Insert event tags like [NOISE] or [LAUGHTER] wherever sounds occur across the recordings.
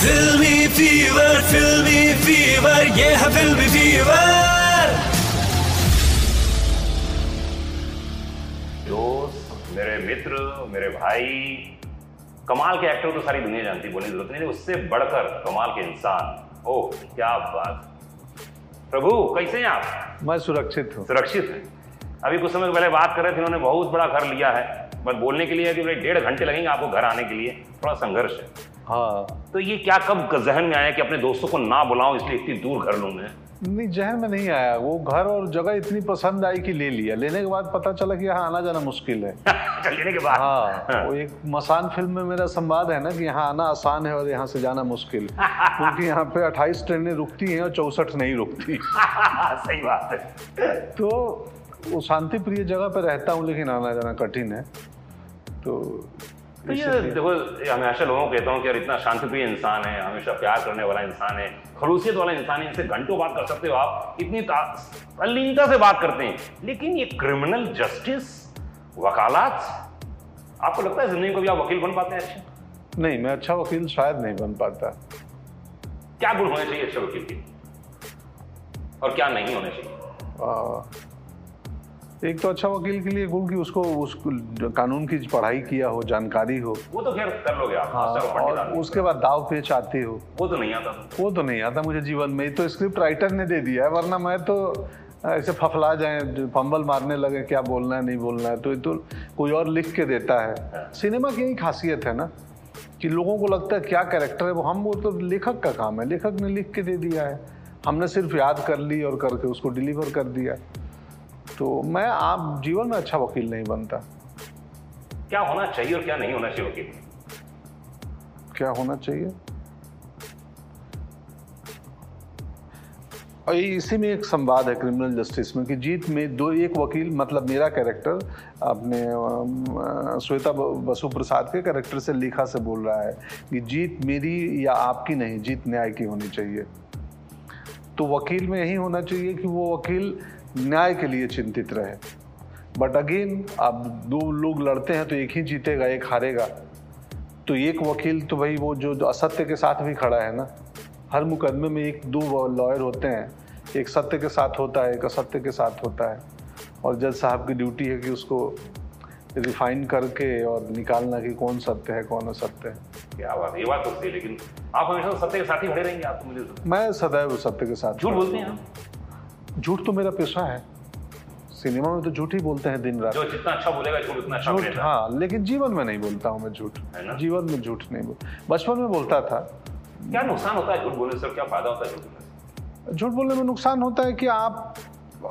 Filmy fever, filmy fever, ये है filmy fever. दोस्त मेरे मित्र मेरे भाई कमाल के एक्टर तो सारी दुनिया जानती बोलने ज़रूरत नहीं उससे बढ़कर कमाल के इंसान। ओह क्या बात। प्रभु कैसे हैं आप? मैं सुरक्षित हूँ। सुरक्षित हैं? अभी कुछ समय पहले बात कर रहे थे इन्होंने बहुत बड़ा घर लिया है। बस बोलने के लिए है कि भाई डेढ़ घंटे लगेंगे आपको घर आने के लिए। थोड़ा संघर्ष है। हाँ। तो ये क्या कब जहन में आया कि अपने दोस्तों को ना बुलाऊं इसलिए इतनी दूर घर लूँ मैं? नहीं जहन में नहीं आया। वो घर और जगह इतनी पसंद आई कि ले लिया। लेने के बाद पता चला कि यहाँ आना जाना मुश्किल है। [LAUGHS] लेने के बाद। हाँ वो एक मसान फ़िल्म में मेरा संवाद है ना कि यहाँ आना आसान है और यहाँ से जाना मुश्किल। [LAUGHS] क्योंकि यहाँ पे 28 ट्रेनें रुकती हैं और चौसठ नहीं रुकती। [LAUGHS] सही बात है। तो वो शांति प्रिय जगह पर रहता हूँ लेकिन आना जाना कठिन है। तो तो ये देखो हमेशा लोगों को कहता हूँ कि यार इतना शांतिप्रिय इंसान है हमेशा प्यार करने वाला इंसान है खलूसियत वाला इंसान है इनसे घंटों बात कर सकते हो आप इतनी तल्लीनता से बात करते हैं। लेकिन ये क्रिमिनल जस्टिस वकालत आपको लगता है ज़िंदगी को भी आप वकील बन पाते हैं अच्छे? नहीं मैं अच्छा वकील शायद नहीं बन पाता। क्या गुण होने चाहिए अच्छे वकील के? और क्या नहीं होने चाहिए? एक तो अच्छा वकील के लिए गुण कि उसको उस कानून की पढ़ाई किया हो जानकारी हो। वो तो खैर कर लोगे आप। हाँ, और। उसके बाद दाव पेच आती हो। वो तो नहीं आता। वो तो नहीं आता मुझे जीवन में। तो स्क्रिप्ट राइटर ने दे दिया है वरना मैं तो ऐसे फफला जाए फंबल मारने लगे क्या बोलना है नहीं बोलना है तो ये तो कोई और लिख के देता है। सिनेमा की यही खासियत है ना कि लोगों को लगता है क्या कैरेक्टर है वो। हम वो तो लेखक का काम है। लेखक ने लिख के दे दिया है। हमने सिर्फ़ याद कर ली और करके उसको डिलीवर कर दिया तो मैं आप जीवन में अच्छा वकील नहीं बनता। क्या होना चाहिए और क्या नहीं होना चाहिए वकील? क्या होना चाहिए? और इसी में एक संवाद है क्रिमिनल जस्टिस में कि जीत में दो एक वकील मतलब मेरा कैरेक्टर अपने श्वेता बसु प्रसाद के कैरेक्टर से लिखा से बोल रहा है कि जीत मेरी या आपकी नहीं जीत न्याय की होनी चाहिए। तो वकील में यही होना चाहिए कि वो वकील न्याय के लिए चिंतित रहे। बट अगेन अब दो लोग लड़ते हैं तो एक ही जीतेगा एक हारेगा। तो एक वकील तो भाई वो जो, असत्य के साथ भी खड़ा है ना हर मुकदमे में एक दो लॉयर होते हैं। एक सत्य के साथ होता है एक असत्य के साथ होता है। और जज साहब की ड्यूटी है कि उसको रिफाइन करके और निकालना कि कौन सत्य है कौन असत्य है। क्या बात ये बात तो सही है, लेकिन आप हमेशा सत्य के साथ ही खड़े रहेंगे आप तो मुझे मैं सदैव सत्य के साथ झूठ बोलते हैं आप। झूठ तो मेरा पेशा है। सिनेमा में तो झूठ ही बोलते हैं दिन रात। जो जितना अच्छा बोलेगा झूठ उतना अच्छा झूठ हाँ लेकिन जीवन में नहीं बोलता हूँ मैं झूठ। जीवन में झूठ नहीं बोल बचपन में बोलता था। क्या नुकसान होता है झूठ बोलने से क्या फ़ायदा होता है झूठ बोलने झूठ बोलने में नुकसान होता है कि आप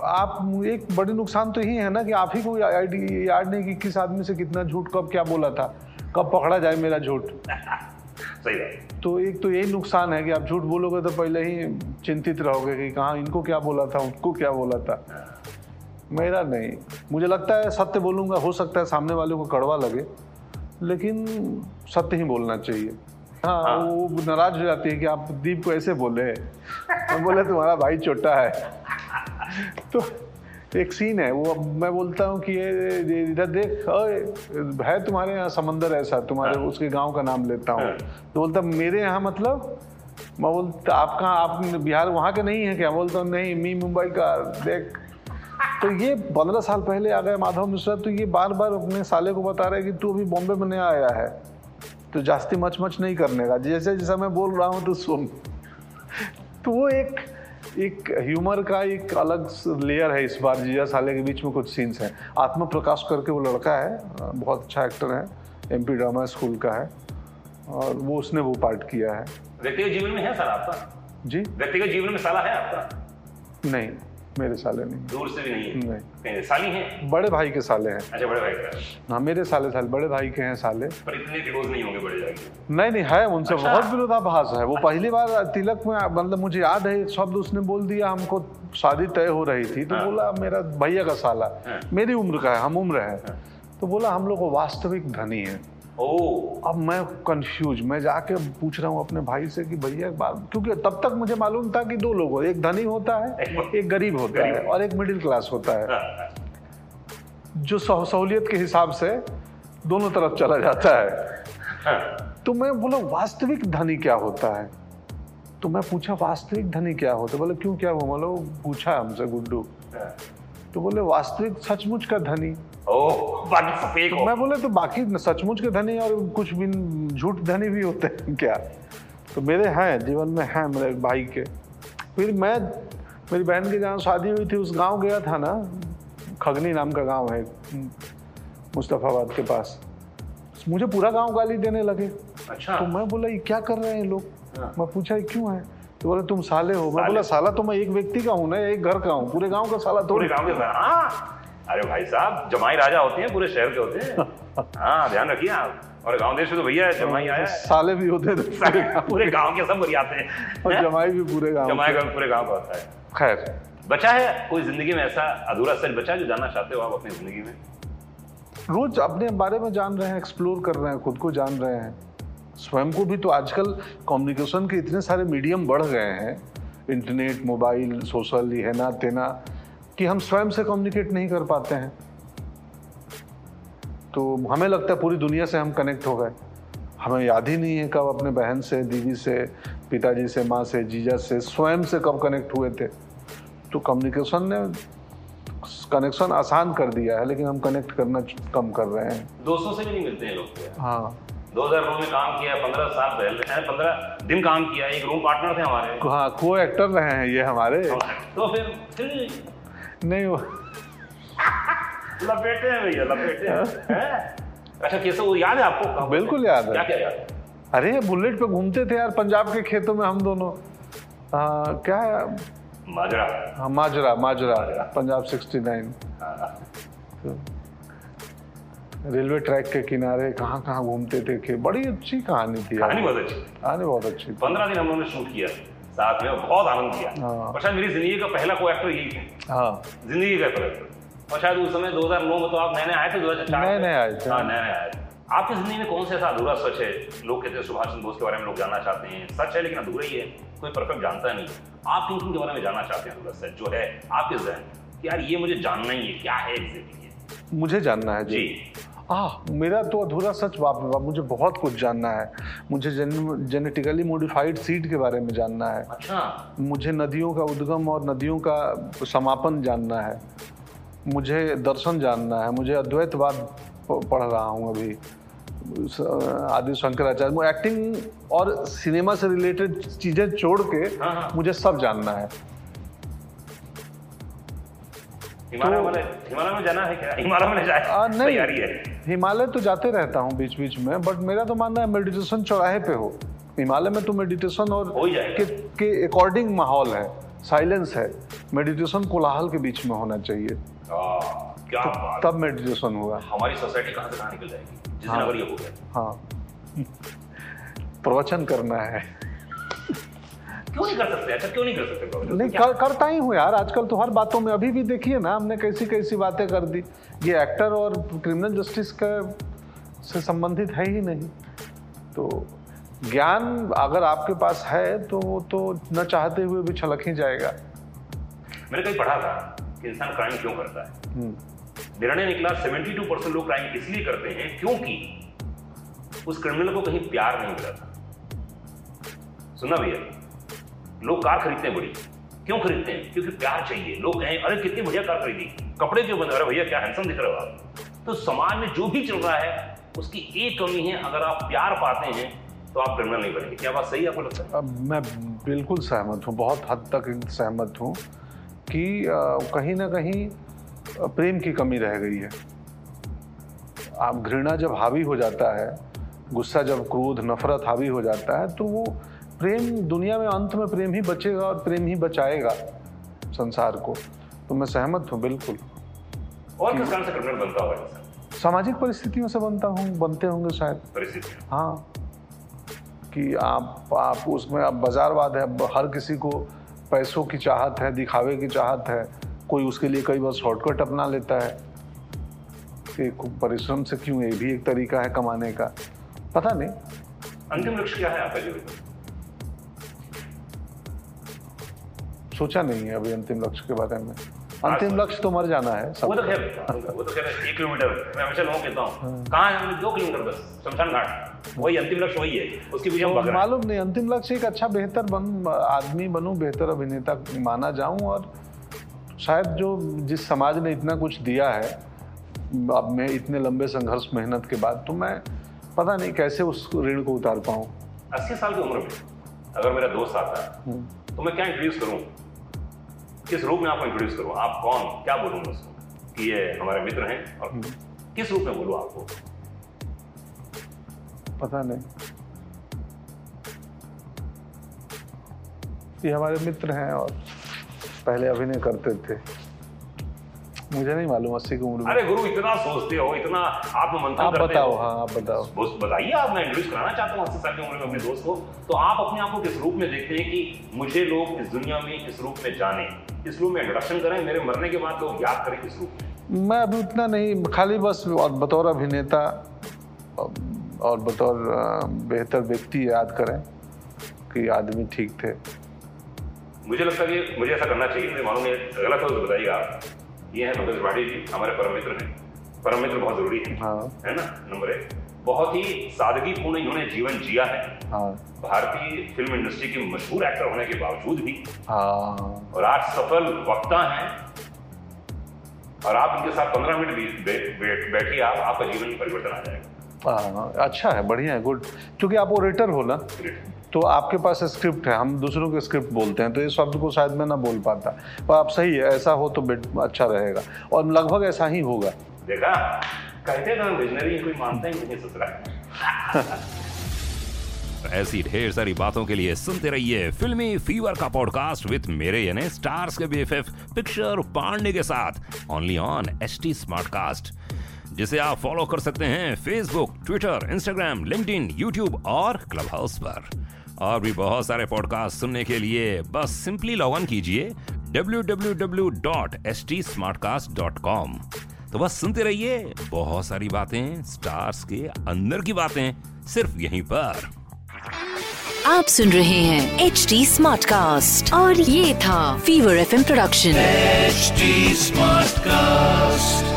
आप एक बड़ी नुकसान तो यही है ना कि आप ही को याद नहीं कि किस आदमी से कितना झूठ कब क्या बोला था। कब पकड़ा जाए मेरा झूठ। [LAUGHS] सही बात। तो एक तो यही नुकसान है कि आप झूठ बोलोगे तो पहले ही चिंतित रहोगे कि कहाँ इनको क्या बोला था उनको क्या बोला था। मेरा नहीं। मुझे लगता है सत्य बोलूँगा हो सकता है सामने वाले को कड़वा लगे लेकिन सत्य ही बोलना चाहिए। हाँ वो नाराज़ हो जाती है कि आप दीप को ऐसे बोले। मैं बोले तुम्हारा भाई छोटा है। [LAUGHS] तो एक सीन है वो अब मैं बोलता हूँ कि ये इधर देख ओए है तुम्हारे यहाँ समंदर ऐसा तुम्हारे उसके गाँव का नाम लेता हूँ। तो बोलता मेरे यहाँ मतलब? मैं बोलता आप कहाँ आप बिहार वहाँ के नहीं है क्या? बोलता हूँ नहीं मी मुंबई का देख। तो ये पंद्रह साल पहले आ गए माधव मिश्रा तो ये बार बार अपने साले को बता रहे कि तू अभी बॉम्बे में नया आया है। तो जास्ती मच मच नहीं करने का जैसे जैसा मैं बोल रहा हूँ तो सुन। तो वो एक एक ह्यूमर का एक अलग लेयर है इस बार जिया साले के बीच में कुछ सीन्स हैं। आत्मा प्रकाश करके वो लड़का है बहुत अच्छा एक्टर है एमपी ड्रामा स्कूल का है और वो उसने वो पार्ट किया है। व्यक्तिगत जीवन में है सर आपका? जी। व्यक्तिगत जीवन में साला है आपका? नहीं। मेरे साले नहीं। दूर से भी नहीं है? नहीं। साली हैं? बड़े भाई के साले हैं। अच्छा बड़े भाई का हाँ मेरे साले साले बड़े भाई के हैं साले। पर इतने क्लोज नहीं होंगे बड़े जाके। नहीं नहीं है उनसे अच्छा। बहुत विरोधाभास है। वो अच्छा? पहली बार तिलक में मतलब मुझे याद है शब्द उसने बोल दिया हमको शादी तय हो रही थी तो हाँ। बोला मेरा भैया का साला हाँ। मेरी उम्र का है हम उम्र है। तो बोला हम लोग वास्तविक धनी है। अब मैं कंफ्यूज मैं जाके पूछ रहा हूँ अपने भाई से कि भैया क्योंकि तब तक मुझे मालूम था कि दो लोग एक धनी होता है एक गरीब होता है और एक मिडिल क्लास होता है। जो सहूलियत के हिसाब से दोनों तरफ़ चला जाता है। हाँ, तो मैं बोला वास्तविक धनी क्या होता है? तो मैं पूछा वास्तविक धनी क्या होता है? बोले क्यों क्या हुआ? बोलो पूछा हमसे गुड्डू। हाँ। तो बोले वास्तविक सचमुच का धनी। ओ हो। मैं बोले तो बाकी सचमुच के धनी और कुछ भी झूठ धनी भी होते हैं क्या? तो मेरे हैं जीवन में हैं मेरे भाई के। फिर मैं मेरी बहन की जहाँ शादी हुई थी उस गाँव गया था ना खगनी नाम का गाँव है मुस्तफ़ाबाद के पास। मुझे पूरा गाँव गाली देने लगे। अच्छा। तो मैं बोला ये क्या कर रहे हैं लोग? हाँ। मैं पूछा क्यों है? तो बोले तुम साले हो। मैं बोला साला तो मैं एक व्यक्ति का हूँ ना एक घर का हूँ। पूरे गाँव का साला पूरे थोड़ी गाँव के हाँ। अरे भाई साहब जमाई राजा होते हैं पूरे शहर के होते हैं। [LAUGHS] हाँ ध्यान रखिए आप। और गाँव देश में तो भैया जमाई आया है। साले भी होते थे पूरे गाँव के। सब बरियाते हैं। और जमाई भी पूरे गाँव जमाई का। पूरे गाँव का होता है। खैर। बचा है कोई ज़िंदगी में ऐसा अधूरा सच बचा है जो जानना चाहते हो आप अपनी ज़िंदगी में? रोज अपने बारे में जान रहे हैं एक्सप्लोर कर रहे हैं खुद को जान रहे हैं। स्वयं को भी तो आजकल कम्युनिकेशन के इतने सारे मीडियम बढ़ गए हैं इंटरनेट मोबाइल सोशल ये है ना तेना कि हम स्वयं से कम्युनिकेट नहीं कर पाते हैं। तो हमें लगता है पूरी दुनिया से हम कनेक्ट हो गए। हमें याद ही नहीं है कब अपने बहन से दीदी से पिताजी से माँ से जीजा से स्वयं से कब कनेक्ट हुए थे। तो कम्युनिकेशन ने कनेक्शन आसान कर दिया है लेकिन हम कनेक्ट करना कम कर रहे हैं। दोस्तों से भी नहीं मिलते हैं लोग। हाँ। 2009 में काम किया पंद्रह साल पहले पंद्रह दिन काम किया एक रूम पार्टनर थे हमारे। हाँ को एक्टर रहे हैं ये हमारे। तो फिर फिर नहीं वो लपेटे हैं भैया लपेटे हैं। हैं? अच्छा कैसे वो याद है आपको? बिल्कुल याद है। क्या क्या याद अरे बुलेट पे घूमते थे यार पंजाब के खेतों में हम दोनों। आ, क्या है? माजरा। हाँ, माजरा माजरा पंजाब 69 तो रेलवे ट्रैक के किनारे कहाँ कहाँ घूमते थे कि बड़ी अच्छी कहानी थी कहानी बहुत अच्छी। कहानी बहुत अच्छी पंद्रह दिन हम लोगों ने शूट किया। साथ में बहुत आनंद किया। हाँ। और शायद मेरी ज़िंदगी का पहला को एक्टर यही थे हाँ। ज़िंदगी का एक्टर और शायद उस समय 2009 में तो आप नए नए आए थे 2004 नए नए आए थे। हाँ नए नए आए थे। आपकी ज़िंदगी में कौन सा ऐसा अधूरा सच है? लोग कहते हैं सुभाष चंद्र बोस के बारे में लोग जानना चाहते हैं। सच है लेकिन अधूरा ही है। कोई परफेक्ट जानता नहीं आप किन किन के बारे में जानना चाहते हैं अधूरा सच जो है आपके जहन यार ये मुझे जानना ही है क्या है एग्जैक्टली मुझे जानना है जी। आ, मेरा तो अधूरा सच बाप बाप मुझे बहुत कुछ जानना है। मुझे जेन, जेनेटिकली मॉडिफाइड सीड के बारे में जानना है। अच्छा। मुझे नदियों का उद्गम और नदियों का समापन जानना है। मुझे दर्शन जानना है। मुझे अद्वैतवाद पढ़ रहा हूँ अभी। आदि शंकराचार्य एक्टिंग और सिनेमा से रिलेटेड चीज़ें छोड़ के हाँ, हाँ। मुझे सब जानना है। हिमालय तो- हिमालय में जाना है क्या? हिमालय में जाए नहीं। तैयारी है। हिमालय तो जाते रहता हूँ बीच बीच में बट मेरा तो मानना है मेडिटेशन चौराहे पे हो। हिमालय में तो मेडिटेशन और। के, के अकॉर्डिंग माहौल है साइलेंस है मेडिटेशन कोलाहल के बीच में होना चाहिए। आ, क्या बात। तब मेडिटेशन हुआ हमारी सोसाइटी कहाँ से कहाँ निकल जाएगी? जिस हाँ। ये हो गया। हाँ। प्रवचन करना है। क्यों नहीं कर सकते? क्यों नहीं कर सकते नहीं कर, करता ही हूँ यार। आजकल तो हर बातों में अभी भी देखिए ना हमने कैसी कैसी बातें कर दी। ये एक्टर और क्रिमिनल जस्टिस का से संबंधित है ही नहीं। तो ज्ञान अगर आपके पास है तो वो तो न चाहते हुए भी छलक ही जाएगा। मैंने कहीं पढ़ा था कि इंसान क्राइम क्यों करता है? हम्म, निर्णय निकला 72 परसेंट लोग क्राइम इसलिए करते हैं क्योंकि उस क्रिमिनल को कहीं प्यार नहीं मिला था। सुना भैया। लोग कार खरीदते हैं बड़ी। क्यों खरीदते हैं? क्योंकि प्यार चाहिए। लोग कहें, अरे, कितनी बढ़िया कार खरीदी। कपड़े क्यों बंद अरे भैया? क्या हैंडसम दिख रहे हो आप? तो समाज में जो भी चल रहा है, उसकी एक कमी है, अगर आप प्यार पाते हैं तो आप क्रिमिनल नहीं बनेंगे। क्या बात सही है आपको लगता है? अब मैं बिल्कुल सहमत हूँ, बहुत हद तक सहमत हूँ कि कहीं ना कहीं प्रेम की कमी रह गई है। आप घृणा जब हावी हो जाता है, गुस्सा जब क्रोध, नफरत हावी हो जाता है तो वो प्रेम दुनिया में अंत में प्रेम ही बचेगा और प्रेम ही बचाएगा संसार को। तो मैं सहमत हूँ बिल्कुल। और किस कारण से क्रिमिनल बनता होगा सामाजिक परिस्थितियों से बनता हूँ बनते होंगे शायद। हाँ। कि आप आप उसमें अब बाजारवाद है अब हर किसी को पैसों की चाहत है दिखावे की चाहत है। कोई उसके लिए कई बार शॉर्टकट अपना लेता है। कि परिश्रम से क्यों? ये भी एक तरीका है कमाने का। पता नहीं। अंतिम लक्ष्य क्या है आपका जीवन सोचा नहीं है अभी अंतिम लक्ष्य के बारे में। अंतिम लक्ष्य तो मर जाना है वो तो खैर वो तो खैर एक किलोमीटर मैं हमेशा लोगों कहता हूँ। कहाँ है? हमने दो किलोमीटर बस शमशान घाट। वही अंतिम लक्ष्य वही है उसके पीछे हम तो हैं। मालूम नहीं अंतिम लक्ष्य एक अच्छा बेहतर बन आदमी बनूं बेहतर अभिनेता माना जाऊँ और शायद जो जिस समाज ने इतना कुछ दिया है अब मैं इतने लंबे संघर्ष मेहनत के बाद तो मैं पता नहीं कैसे उस ऋण को उतार पाऊँ। अस्सी साल की उम्र में अगर मेरा दोस्त आता है तो मैं क्या इंट्रोड्यूस करूँ? किस रूप में आपको इंट्रोड्यूस करूँ? आप कौन? क्या बोलूँगा उसको? कि ये हमारे मित्र हैं और किस रूप में बोलूँ आपको? पता नहीं। ये हमारे मित्र हैं और पहले अभिनय करते थे। मुझे नहीं मालूम अस्सी की उम्र अरे गुरु इतना सोचते हो इतना आत्ममंथन आप करते बताओ हो। हाँ आप बताओ। बस बताइए आप मैं इंट्रोड्यूस कराना चाहता हूँ अस्सी साल की उम्र में अपने दोस्त को। तो आप अपने आप को किस रूप में देखते हैं कि मुझे लोग इस दुनिया में किस रूप में जाने? किस रूप में इंट्रोडक्शन करें मेरे मरने के बाद लोग याद करें किस रूप में। मैं अभी उतना नहीं खाली बस और बतौर अभिनेता और बतौर बेहतर व्यक्ति याद करें कि आदमी ठीक थे। मुझे लगता है कि मुझे ऐसा करना चाहिए मुझे मालूम है गलत हो तो बताइएगा आप। ये हैं पंकज त्रिपाठी जी हमारे परम मित्र हैं। परम मित्र बहुत ज़रूरी है हाँ। है ना नंबर एक। बहुत ही सादगीपूर्ण इन्होंने जीवन जिया है। हाँ। भारतीय फ़िल्म इंडस्ट्री के मशहूर एक्टर होने के बावजूद भी। हाँ। और आज सफल वक्ता हैं। और आप इनके साथ पंद्रह मिनट बैठिए आप आपका जीवन में परिवर्तन आ जाएगा। हाँ, अच्छा है बढ़िया है गुड क्योंकि आप ओरेटर हो ना तो आपके पास स्क्रिप्ट है हम दूसरों के स्क्रिप्ट बोलते हैं तो इस शब्द को शायद मैं ना बोल पाता। पर आप सही है ऐसा हो तो बेट अच्छा रहेगा। और लगभग ऐसा ही होगा। देखा कहते हैं विजनरी कोई मानता ही नहीं ऐसी ढेर सारी बातों के लिए सुनते रहिए फिल्मी फीवर का पॉडकास्ट विद मेरे यानी स्टार्स के बीएफएफ पिक्चर पांडे के साथ ओनली ऑन एच टी जिसे आप फॉलो कर सकते हैं Facebook Twitter Instagram LinkedIn YouTube और क्लब हाउस पर। और भी बहुत सारे पॉडकास्ट सुनने के लिए बस सिंपली लॉग इन कीजिए www.stsmartcast.com तो बस सुनते रहिए बहुत सारी बातें स्टार्स के अंदर की बातें सिर्फ़ यहीं पर आप सुन रहे हैं एच डी स्मार्ट कास्ट और ये था Fever F production H smart Smartcast.